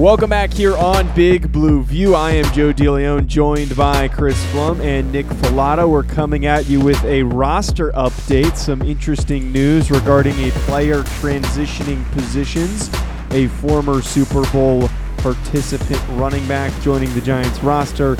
Welcome back here on Big Blue View. I am Joe DeLeon, joined by Chris Pflum and Nick Falato. We're coming at you with a roster update, some interesting news regarding a player transitioning positions, a former Super Bowl participant running back joining the Giants roster,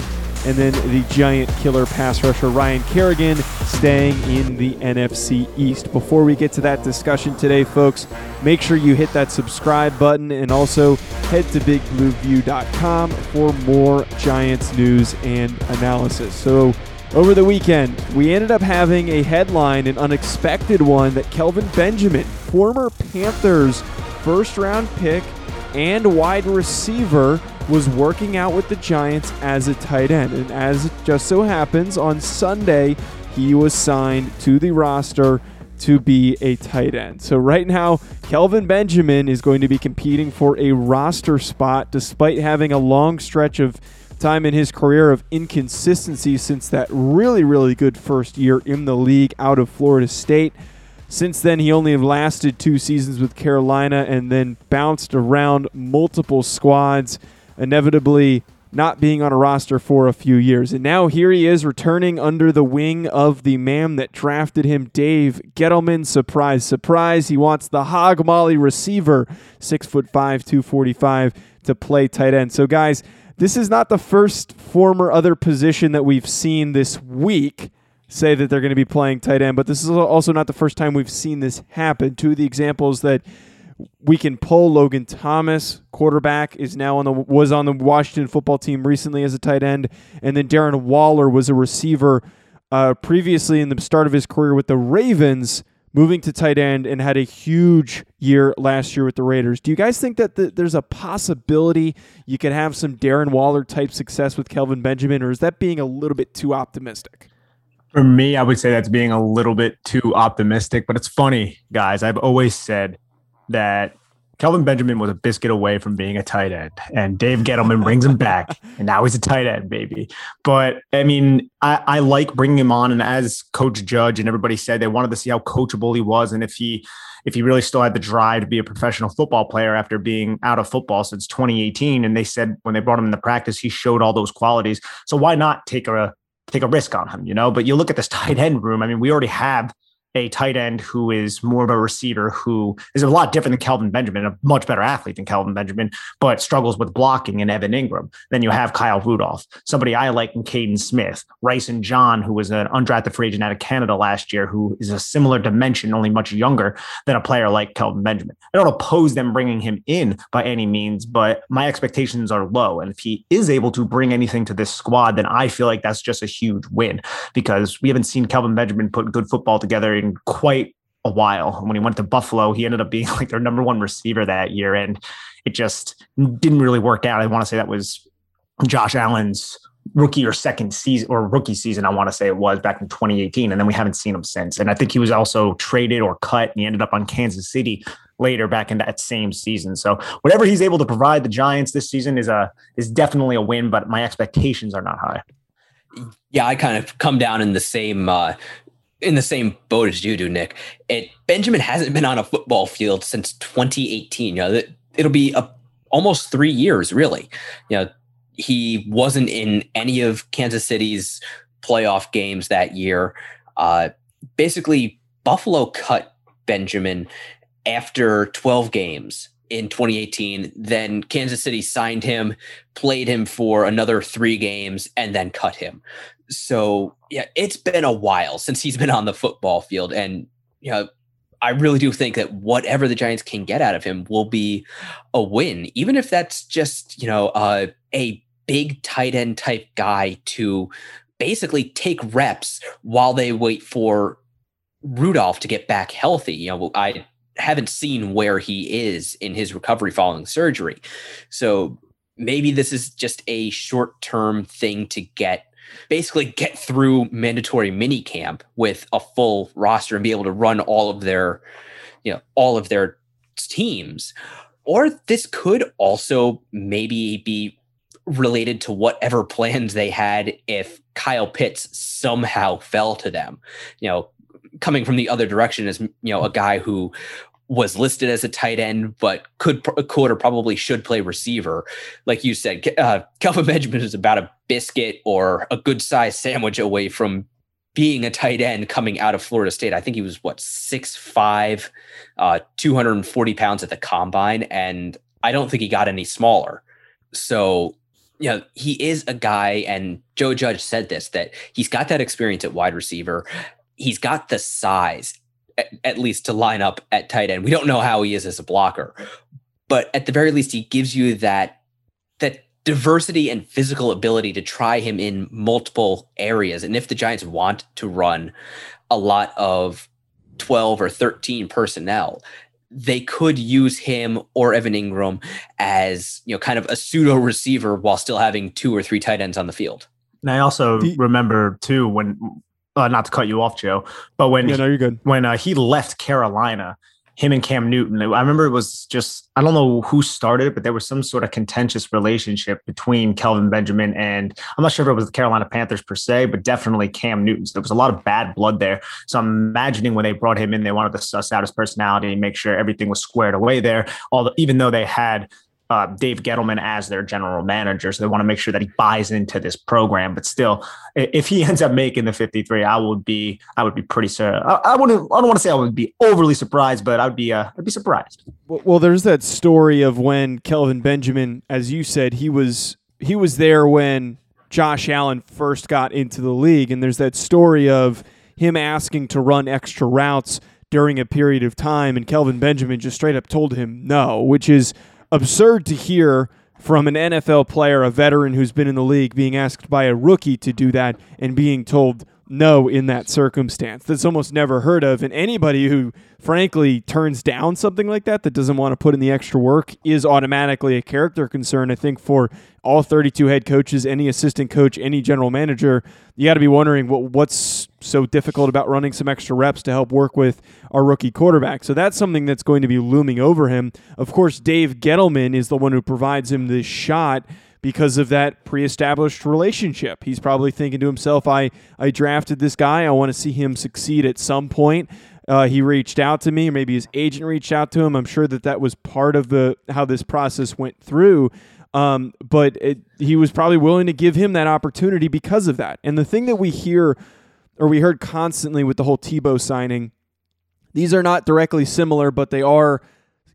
and then the giant killer pass rusher Ryan Kerrigan staying in the NFC East. Before we get to that discussion today, folks, make sure you hit that subscribe button and also head to bigblueview.com for more Giants news and analysis. So, over the weekend, we ended up having a headline, an unexpected one, that Kelvin Benjamin, former Panthers first round pick and wide receiver, was working out with the Giants as a tight end. And as it just so happens, on Sunday, he was signed to the roster to be a tight end. So right now, Kelvin Benjamin is going to be competing for a roster spot despite having a long stretch of time in his career of inconsistency since that really, really good first year in the league out of Florida State. Since then, he only lasted two seasons with Carolina and then bounced around multiple squads inevitably not being on a roster for a few years. And now here he is returning under the wing of the man that drafted him, Dave Gettleman. Surprise, surprise. He wants the hog molly receiver, six foot five, 245, to play tight end. So, guys, this is not the first former other position that we've seen this week say that they're going to be playing tight end, but this is also not the first time we've seen this happen. Two of the examples that we can pull Logan Thomas, quarterback, is now on the was on the Washington football team recently as a tight end, and then Darren Waller was a receiver uh, previously in the start of his career with the Ravens, moving to tight end and had a huge year last year with the Raiders. Do you guys think that the, there's a possibility you could have some Darren Waller type success with Kelvin Benjamin, or is that being a little bit too optimistic? For me, I would say that's being a little bit too optimistic, but it's funny, guys. I've always said that Kelvin Benjamin was a biscuit away from being a tight end, and Dave Gettleman brings him back, and now he's a tight end, baby. But I mean, I, I, like bringing him on, and as Coach Judge and everybody said, they wanted to see how coachable he was, and if he if he really still had the drive to be a professional football player after being out of football since 2018. And they said when they brought him in the practice, he showed all those qualities. So why not take a take a risk on him, you know? But you look at this tight end room. I mean, we already have a tight end who is more of a receiver who is a lot different than Kelvin Benjamin, a much better athlete than Kelvin Benjamin, but struggles with blocking and Evan Engram. Then you have Kyle Rudolph, somebody I like in Kaden Smith, Rysen John, who was an undrafted free agent out of Canada last year, who is a similar dimension, only much younger than a player like Kelvin Benjamin. I don't oppose them bringing him in by any means, but my expectations are low. And if he is able to bring anything to this squad, then I feel like that's just a huge win because we haven't seen Kelvin Benjamin put good football together in quite a while. When he went to Buffalo, he ended up being like their number one receiver that year, and it just didn't really work out. I want to say that was Josh Allen's rookie or second season or rookie season, I want to say it was back in 2018. And then we haven't seen him since. And I think he was also traded or cut and he ended up on Kansas City later back in that same season. So whatever he's able to provide the Giants this season is a is definitely a win, but my expectations are not high. Yeah, I kind of come down in the same uh, in the same boat as you do, Nick. It Benjamin hasn't been on a football field since 2018. You know, it'll be a, almost three years, really. You know, he wasn't in any of Kansas City's playoff games that year. Uh, basically, Buffalo cut Benjamin after 12 games in 2018. Then Kansas City signed him, played him for another three games, and then cut him. So yeah, it's been a while since he's been on the football field, and you know, I really do think that whatever the Giants can get out of him will be a win, even if that's just you know uh, a big tight end type guy to basically take reps while they wait for Rudolph to get back healthy. You know, I haven't seen where he is in his recovery following surgery, so maybe this is just a short term thing to get basically get through mandatory mini camp with a full roster and be able to run all of their, you know, all of their teams. Or this could also maybe be related to whatever plans they had if Kyle Pitts somehow fell to them. You know, coming from the other direction is, you know, a guy who was listed as a tight end, but could could or probably should play receiver. Like you said, uh, Kelvin Benjamin is about a biscuit or a good size sandwich away from being a tight end coming out of Florida State. I think he was what six five, uh, two hundred and forty pounds at the combine, and I don't think he got any smaller. So you know, he is a guy, and Joe Judge said this that he's got that experience at wide receiver. He's got the size at, least to line up at tight end. We don't know how he is as a blocker, but at the very least, he gives you that that diversity and physical ability to try him in multiple areas. And if the Giants want to run a lot of 12 or 13 personnel, they could use him or Evan Engram as, you know, kind of a pseudo receiver while still having two or three tight ends on the field. And I also the, remember too when uh, not to cut you off, Joe, but when yeah, no, you're good. When uh, he left Carolina, him and Cam Newton, I remember it was just I don't know who started it, but there was some sort of contentious relationship between Kelvin Benjamin and I'm not sure if it was the Carolina Panthers per se, but definitely Cam Newton. So there was a lot of bad blood there. So I'm imagining when they brought him in, they wanted to suss out his personality and make sure everything was squared away there. Although even though they had uh, Dave Gettleman as their general manager. So they want to make sure that he buys into this program. But still, if he ends up making the 53, I would be I would be pretty sure. I, I wouldn't I don't want to say I would be overly surprised, but I would be uh, I'd be surprised. Well, well, there's that story of when Kelvin Benjamin, as you said, he was he was there when Josh Allen first got into the league, and there's that story of him asking to run extra routes during a period of time, and Kelvin Benjamin just straight up told him no, which is absurd to hear from an NFL player, a veteran who's been in the league, being asked by a rookie to do that and being told no in that circumstance. That's almost never heard of. And anybody who, frankly, turns down something like that, that doesn't want to put in the extra work, is automatically a character concern. I think for all 32 head coaches, any assistant coach, any general manager, you got to be wondering what, what's so difficult about running some extra reps to help work with our rookie quarterback. So that's something that's going to be looming over him. Of course, Dave Gettleman is the one who provides him this shot because of that pre-established relationship. He's probably thinking to himself, "I I drafted this guy. I want to see him succeed at some point." Uh, he reached out to me, or maybe his agent reached out to him. I'm sure that that was part of the how this process went through. Um, but it, he was probably willing to give him that opportunity because of that. And the thing that we hear, or we heard constantly with the whole Tebow signing, these are not directly similar, but they are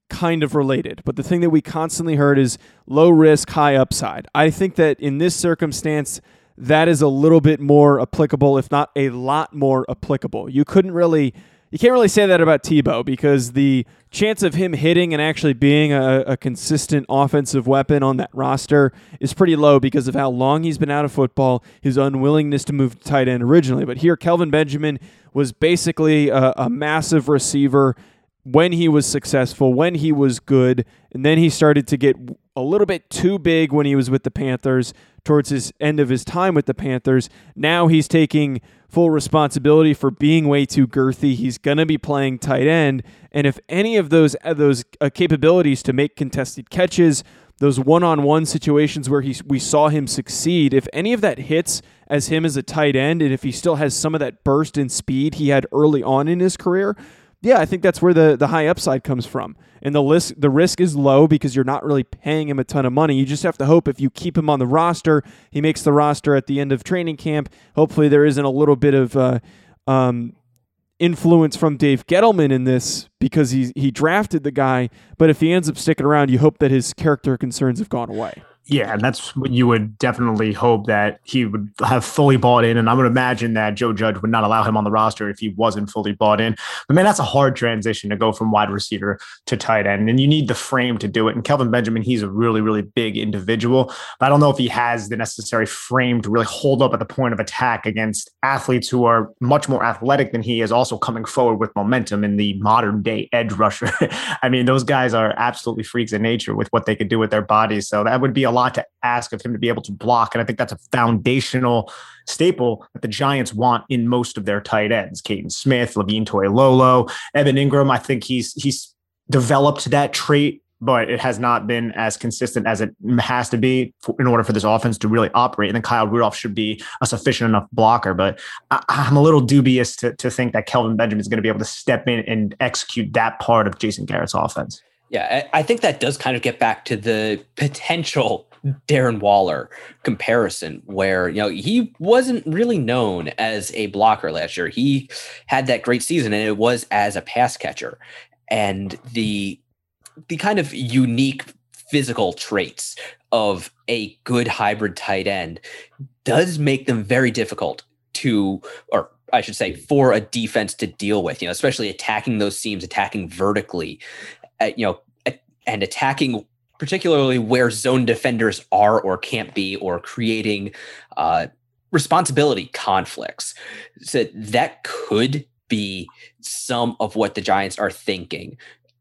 kind of related. But the thing that we constantly heard is low risk, high upside. I think that in this circumstance, that is a little bit more applicable, if not a lot more applicable. You couldn't really, you can't really say that about Tebow because the chance of him hitting and actually being a, a consistent offensive weapon on that roster is pretty low because of how long he's been out of football, his unwillingness to move to tight end originally. But here, Kelvin Benjamin was basically a, a massive receiver when he was successful, when he was good, and then he started to get a little bit too big when he was with the Panthers towards his end of his time with the Panthers. Now he's taking full responsibility for being way too girthy. He's going to be playing tight end, and if any of those uh, those uh, capabilities to make contested catches, those one-on-one situations where he we saw him succeed, if any of that hits as him as a tight end, and if he still has some of that burst in speed he had early on in his career, yeah, I think that's where the, the high upside comes from. And the list, the risk is low because you're not really paying him a ton of money. You just have to hope if you keep him on the roster, he makes the roster at the end of training camp. Hopefully, there isn't a little bit of uh, um, influence from Dave Gettleman in this because he he drafted the guy. But if he ends up sticking around, you hope that his character concerns have gone away. Yeah, and that's what you would definitely hope that he would have fully bought in. And I would imagine that Joe Judge would not allow him on the roster if he wasn't fully bought in. But man, that's a hard transition to go from wide receiver to tight end. And you need the frame to do it. And Kelvin Benjamin, he's a really, really big individual. But I don't know if he has the necessary frame to really hold up at the point of attack against athletes who are much more athletic than he is, also coming forward with momentum in the modern day edge rusher. I mean, those guys are absolutely freaks in nature with what they could do with their bodies. So that would be a lot to ask of him to be able to block. And I think that's a foundational staple that the Giants want in most of their tight ends. Kaden Smith, Levine Toilolo, Evan Engram. I think he's he's developed that trait but it has not been as consistent as it has to be for, in order for this offense to really operate. And then Kyle Rudolph should be a sufficient enough blocker. But I, am a little dubious to, to think that Kelvin Benjamin is going to be able to step in and execute that part of Jason Garrett's offense. Yeah, I think that does kind of get back to the potential Darren Waller comparison, where you know he wasn't really known as a blocker last year. He had that great season, and it was as a pass catcher. And the the kind of unique physical traits of a good hybrid tight end does make them very difficult to, or I should say, for a defense to deal with. You know, especially attacking those seams, attacking vertically, uh, you know, and attacking particularly where zone defenders are or can't be, or creating uh, responsibility conflicts. So that could be some of what the Giants are thinking.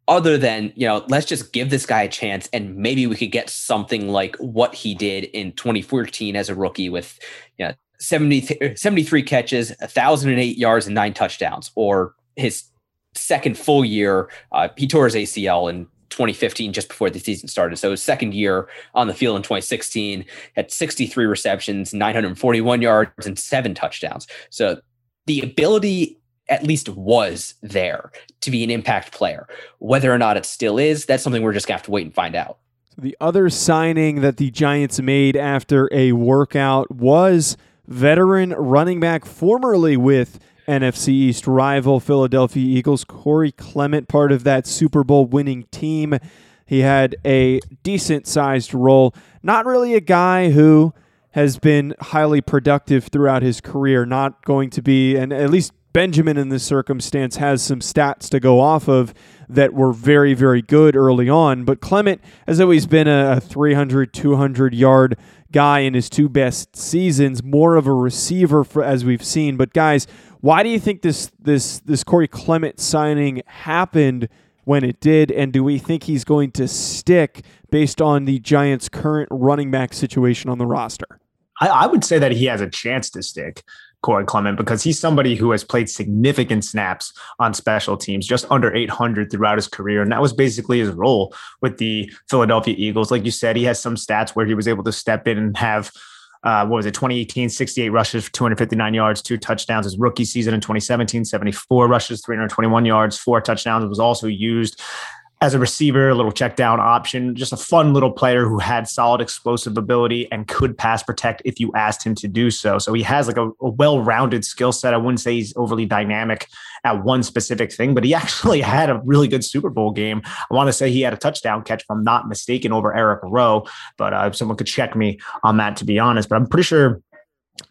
Other than, you know, let's just give this guy a chance and maybe we could get something like what he did in 2014 as a rookie with, you know, 70, 73 catches, 1,008 yards, and nine touchdowns, or his second full year. Uh, he tore his ACL in 2015 just before the season started. So his second year on the field in 2016 had 63 receptions, 941 yards, and seven touchdowns. So the ability at least was there to be an impact player. Whether or not it still is, that's something we're just gonna have to wait and find out. The other signing that the Giants made after a workout was veteran running back formerly with NFC East rival Philadelphia Eagles. Corey Clement, part of that Super Bowl winning team. He had a decent sized role. Not really a guy who has been highly productive throughout his career. Not going to be, and at least Benjamin in this circumstance has some stats to go off of that were very, very good early on. But Clement has always been a 300, 200 yard guy in his two best seasons, more of a receiver for, as we've seen. But guys, why do you think this this this Corey Clement signing happened when it did, and do we think he's going to stick based on the Giants' current running back situation on the roster? I, I would say that he has a chance to stick. Corey Clement because he's somebody who has played significant snaps on special teams, just under 800 throughout his career. And that was basically his role with the Philadelphia Eagles. Like you said, he has some stats where he was able to step in and have uh, what was it, 2018, 68 rushes for 259 yards, two touchdowns. His rookie season in 2017, 74 rushes, 321 yards, four touchdowns. It was also used as a receiver, a little check down option, just a fun little player who had solid explosive ability and could pass protect if you asked him to do so. So he has like a, a well rounded skill set. I wouldn't say he's overly dynamic at one specific thing, but he actually had a really good Super Bowl game. I want to say he had a touchdown catch, if I'm not mistaken, over Eric Rowe, but uh, someone could check me on that to be honest. But I'm pretty sure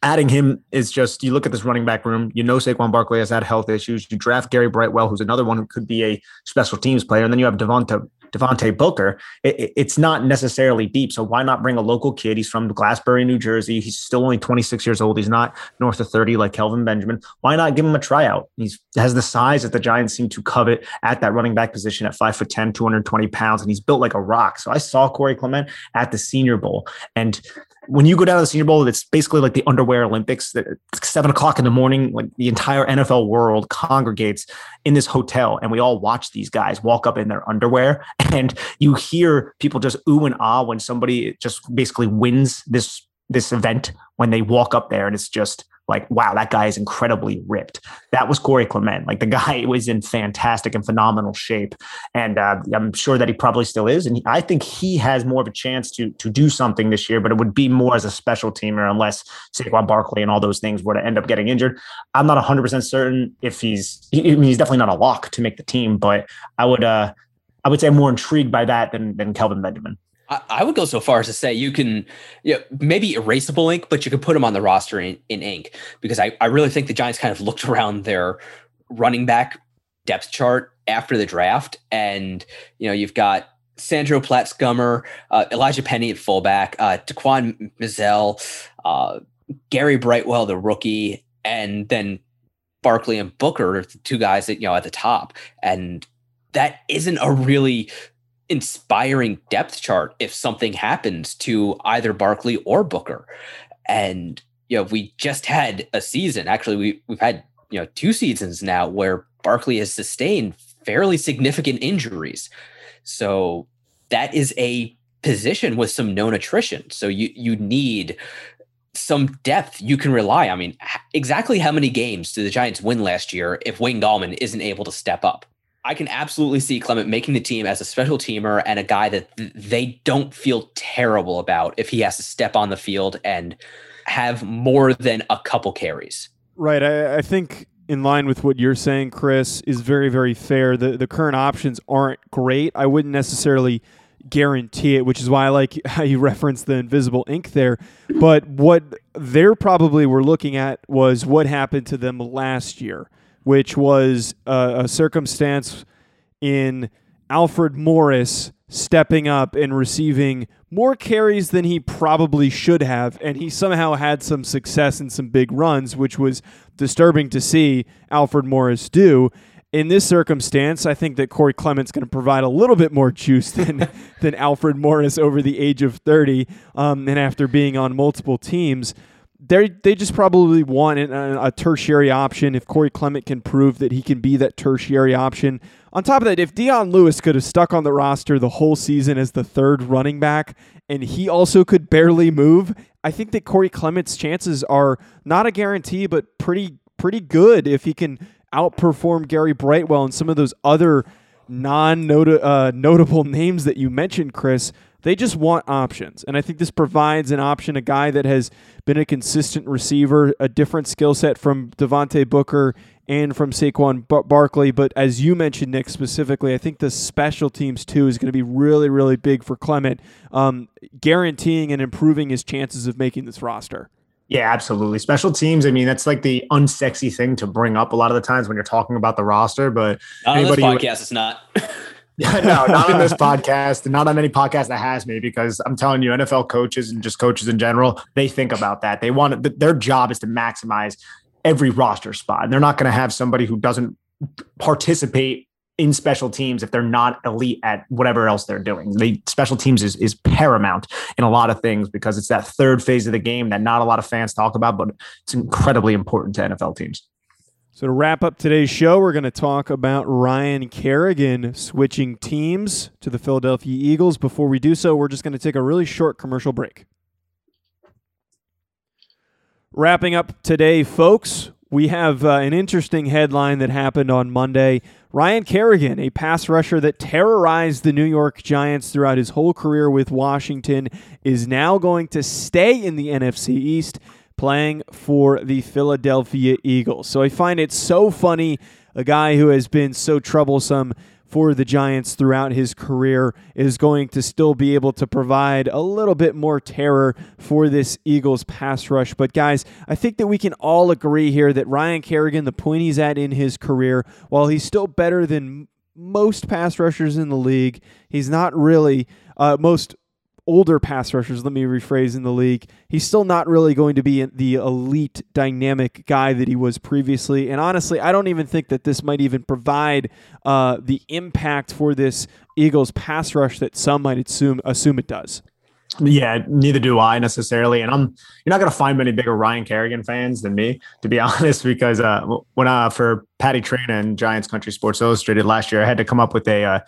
adding him is just you look at this running back room. You know Saquon Barkley has had health issues. You draft Gary Brightwell, who's another one who could be a special teams player, and then you have Devonta Devontae Booker. It, it's not necessarily deep, so why not bring a local kid? He's from Glassboro, New Jersey. He's still only 26 years old. He's not north of 30 like Kelvin Benjamin. Why not give him a tryout? He has the size that the Giants seem to covet at that running back position at five foot 10, 220 pounds, and he's built like a rock. So I saw Corey Clement at the Senior Bowl, and when you go down to the Senior Bowl, it's basically like the underwear Olympics. That seven o'clock in the morning, like the entire NFL world congregates in this hotel, and we all watch these guys walk up in their underwear, and you hear people just ooh and ah when somebody just basically wins this this event when they walk up there, and it's just like, wow, that guy is incredibly ripped. That was Corey Clement. Like the guy was in fantastic and phenomenal shape, and uh, I'm sure that he probably still is. And I think he has more of a chance to to do something this year, but it would be more as a special teamer unless Saquon Barkley and all those things were to end up getting injured. I'm not 100 percent certain if he's. I mean, he's definitely not a lock to make the team, but I would. uh I would say I'm more intrigued by that than than Kelvin Benjamin. I, would go so far as to say you can, you know, maybe erasable ink, but you can put them on the roster in, in ink because I, I really think the Giants kind of looked around their running back depth chart after the draft, and you know you've got Sandro Platzgummer, uh, Elijah Penny at fullback, uh, Taquan Mizzell, uh, Gary Brightwell, the rookie, and then Barkley and Booker, the two guys that you know at the top, and that isn't a really inspiring depth chart if something happens to either Barkley or Booker. And you know, we just had a season. Actually, we we've had you know two seasons now where Barkley has sustained fairly significant injuries. So that is a position with some known attrition. So you you need some depth you can rely. I mean, exactly how many games did the Giants win last year if Wayne Gallman isn't able to step up? I can absolutely see Clement making the team as a special teamer and a guy that th- they don't feel terrible about if he has to step on the field and have more than a couple carries. Right. I, I think in line with what you're saying, Chris, is very, very fair. The the current options aren't great. I wouldn't necessarily guarantee it, which is why I like how you referenced the invisible ink there. But what they're probably were looking at was what happened to them last year, which was a, circumstance in Alfred Morris stepping up and receiving more carries than he probably should have. And he somehow had some success in some big runs, which was disturbing to see Alfred Morris do in this circumstance, I think that Corey Clement's going to provide a little bit more juice than than Alfred Morris over the age of 30, um, and after being on multiple teams. They they just probably want a, a tertiary option. If Corey Clement can prove that he can be that tertiary option, on top of that, if Dion Lewis could have stuck on the roster the whole season as the third running back, and he also could barely move, I think that Corey Clement's chances are not a guarantee, but pretty pretty good if he can outperform Gary Brightwell and some of those other non uh, notable names that you mentioned, Chris. They just want options. And I think this provides an option, a guy that has been a consistent receiver, a different skill set from Devontae Booker and from Saquon Barkley. But as you mentioned, Nick, specifically, I think the special teams, too, is going to be really, really big for Clement, um, guaranteeing and improving his chances of making this roster. Yeah, absolutely. Special teams. I mean, that's like the unsexy thing to bring up a lot of the times when you're talking about the roster. But on this podcast, it's not. no, not on this podcast, and not on any podcast that has me, because I'm telling you, NFL coaches and just coaches in general, they think about that. They want their job is to maximize every roster spot, and they're not going to have somebody who doesn't participate in special teams if they're not elite at whatever else they're doing. The special teams is is paramount in a lot of things because it's that third phase of the game that not a lot of fans talk about, but it's incredibly important to NFL teams. So to wrap up today's show, we're going to talk about Ryan Kerrigan switching teams to the Philadelphia Eagles. Before we do so, we're just going to take a really short commercial break. Wrapping up today, folks, we have uh, an interesting headline that happened on Monday. Ryan Kerrigan, a pass rusher that terrorized the New York Giants throughout his whole career with Washington, is now going to stay in the NFC East playing for the Philadelphia Eagles. So I find it so funny a guy who has been so troublesome for the Giants throughout his career is going to still be able to provide a little bit more terror for this Eagles pass rush. But guys, I think that we can all agree here that Ryan Kerrigan, the point he's at in his career, while he's still better than most pass rushers in the league, he's not really uh, most older pass rushers, let me rephrase, in the league, he's still not really going to be the elite dynamic guy that he was previously. And honestly, I don't even think that this might even provide uh, the impact for this Eagles pass rush that some might assume assume it does. Yeah, neither do I necessarily. And I'm you're not gonna find many bigger Ryan Kerrigan fans than me, to be honest, because uh when for Patty Traina and Giants Country Sports Illustrated last year, I had to come up with a uh,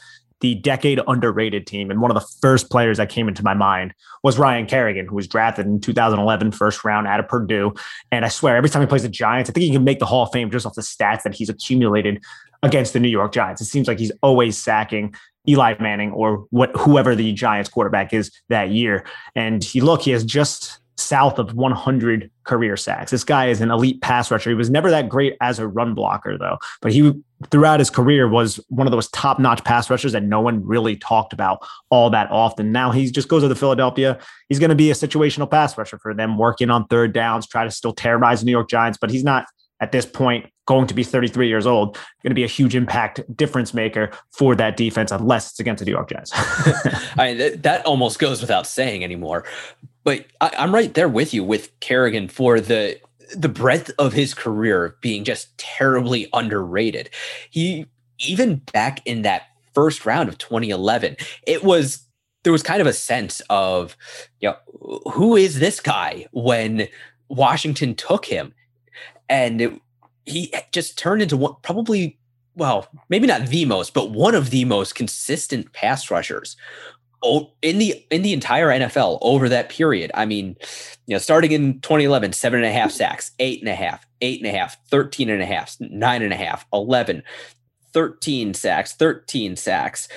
the decade underrated team. And one of the first players that came into my mind was Ryan Kerrigan, who was drafted in 2011, first round out of Purdue. And I swear, every time he plays the Giants, I think he can make the Hall of Fame just off the stats that he's accumulated against the New York Giants. It seems like he's always sacking Eli Manning or what whoever the Giants quarterback is that year. And he look, he has just south of 100 career sacks. This guy is an elite pass rusher. He was never that great as a run blocker, though, but he throughout his career was one of those top notch pass rushers that no one really talked about all that often. Now he just goes to the Philadelphia. He's going to be a situational pass rusher for them, working on third downs, try to still terrorize the New York Giants, but he's not at this point going to be 33 years old, going to be a huge impact difference maker for that defense, unless it's against the New York Giants. I mean, that almost goes without saying anymore. But I, I'm right there with you with Kerrigan for the the breadth of his career being just terribly underrated. He even back in that first round of 2011, it was there was kind of a sense of, you know, who is this guy when Washington took him? And it, he just turned into what probably, well, maybe not the most, but one of the most consistent pass rushers in the in the entire NFL over that period. I mean, you know, starting in 2011, seven and a half sacks, eight and a half, eight and a half, 13 and a half, nine and a half, 11, 13 sacks, 13 sacks.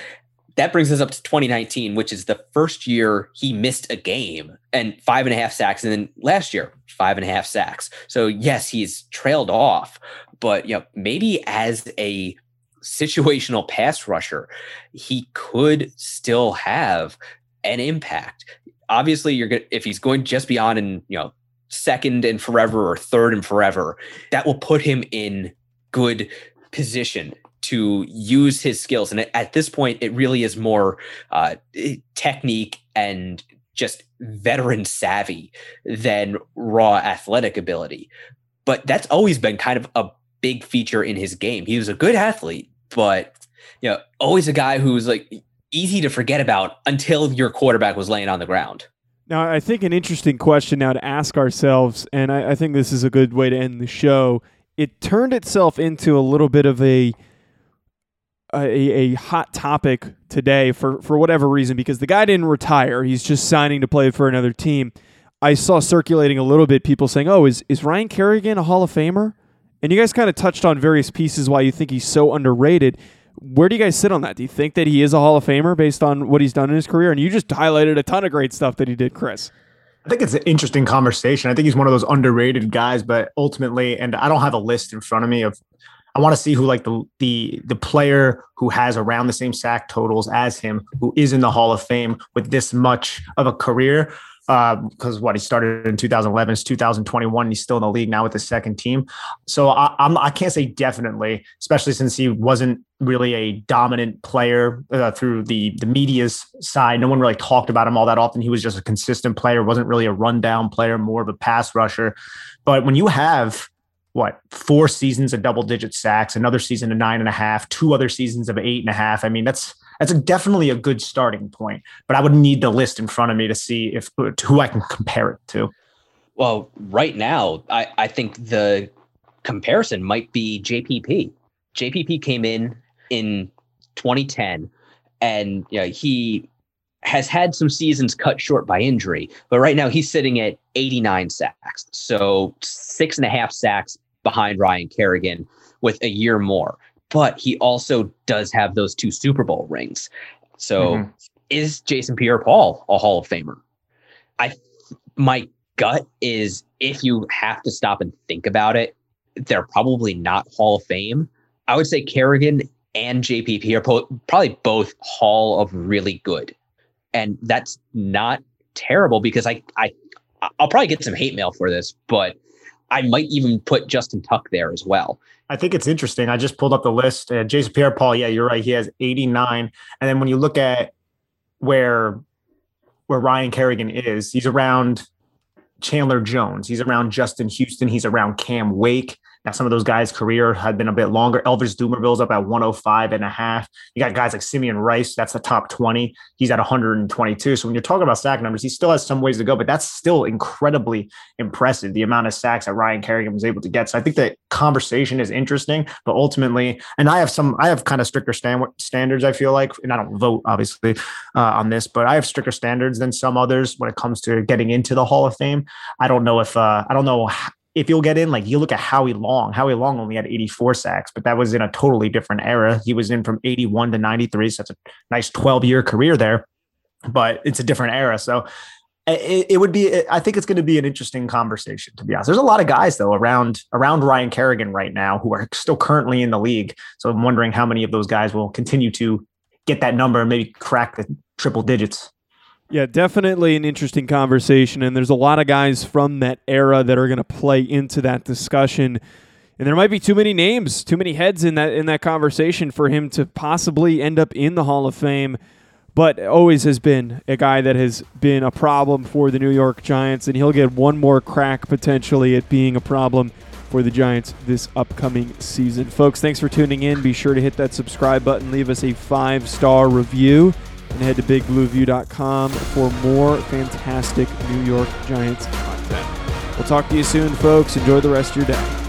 That brings us up to 2019, which is the first year he missed a game and five and a half sacks. And then last year, five and a half sacks. So yes, he's trailed off, but you know, maybe as a situational pass rusher, he could still have an impact. Obviously, you're going if he's going just beyond and you know second and forever or third and forever, that will put him in good position to use his skills. And at this point, it really is more uh, technique and just veteran savvy than raw athletic ability. But that's always been kind of a big feature in his game. He was a good athlete, but you know, always a guy who's like easy to forget about until your quarterback was laying on the ground. Now, I think an interesting question now to ask ourselves, and I, I think this is a good way to end the show. It turned itself into a little bit of a a, a hot topic today for, for whatever reason because the guy didn't retire. He's just signing to play for another team. I saw circulating a little bit people saying, "Oh, is is Ryan Kerrigan a Hall of Famer?" And you guys kind of touched on various pieces why you think he's so underrated. Where do you guys sit on that? Do you think that he is a Hall of Famer based on what he's done in his career? And you just highlighted a ton of great stuff that he did, Chris. I think it's an interesting conversation. I think he's one of those underrated guys, but ultimately, and I don't have a list in front of me of I want to see who like the the the player who has around the same sack totals as him, who is in the Hall of Fame with this much of a career because uh, what he started in 2011 is 2021 he's still in the league now with the second team. So I, I'm, I can't say definitely especially since he wasn't really a dominant player uh, through the the media's side. No one really talked about him all that often. He was just a consistent player wasn't really a rundown player more of a pass rusher. But when you have what four seasons of double digit sacks another season of nine and a half two other seasons of eight and a half i mean that's that's definitely a good starting point. But I would need the list in front of me to see if to who I can compare it to. Well, right now, I, I think the comparison might be JPP. JPP came in in 2010, and you know, he has had some seasons cut short by injury, but right now he's sitting at 89 sacks. So six and a half sacks behind Ryan Kerrigan with a year more but he also does have those two Super Bowl rings. So mm-hmm. is Jason Pierre-Paul a Hall of Famer? I my gut is if you have to stop and think about it, they're probably not Hall of Fame. I would say Kerrigan and JPP are po- probably both Hall of really good. And that's not terrible because I I I'll probably get some hate mail for this, but I might even put Justin Tuck there as well. I think it's interesting. I just pulled up the list. Uh, Jason Pierre Paul, yeah, you're right. He has 89. And then when you look at where where Ryan Kerrigan is, he's around Chandler Jones. He's around Justin Houston. He's around Cam Wake. Now, some of those guys' career had been a bit longer. Elvis Dumervil's up at 105 and a half. You got guys like Simeon Rice, that's the top 20. He's at 122. So when you're talking about sack numbers, he still has some ways to go, but that's still incredibly impressive, the amount of sacks that Ryan Kerrigan was able to get. So I think that conversation is interesting, but ultimately, and I have some, I have kind of stricter stand, standards, I feel like, and I don't vote obviously uh, on this, but I have stricter standards than some others when it comes to getting into the Hall of Fame. I don't know if, uh, I don't know if you'll get in, like you look at Howie Long, Howie Long only had 84 sacks, but that was in a totally different era. He was in from 81 to 93. So that's a nice 12 year career there, but it's a different era. So it, it would be, I think it's going to be an interesting conversation, to be honest. There's a lot of guys though around, around Ryan Kerrigan right now who are still currently in the league. So I'm wondering how many of those guys will continue to get that number and maybe crack the triple digits. Yeah, definitely an interesting conversation. And there's a lot of guys from that era that are going to play into that discussion. And there might be too many names, too many heads in that in that conversation for him to possibly end up in the Hall of Fame. But always has been a guy that has been a problem for the New York Giants, and he'll get one more crack potentially at being a problem for the Giants this upcoming season. Folks, thanks for tuning in. Be sure to hit that subscribe button, leave us a five star review and head to bigblueview.com for more fantastic New York Giants content. We'll talk to you soon, folks. Enjoy the rest of your day.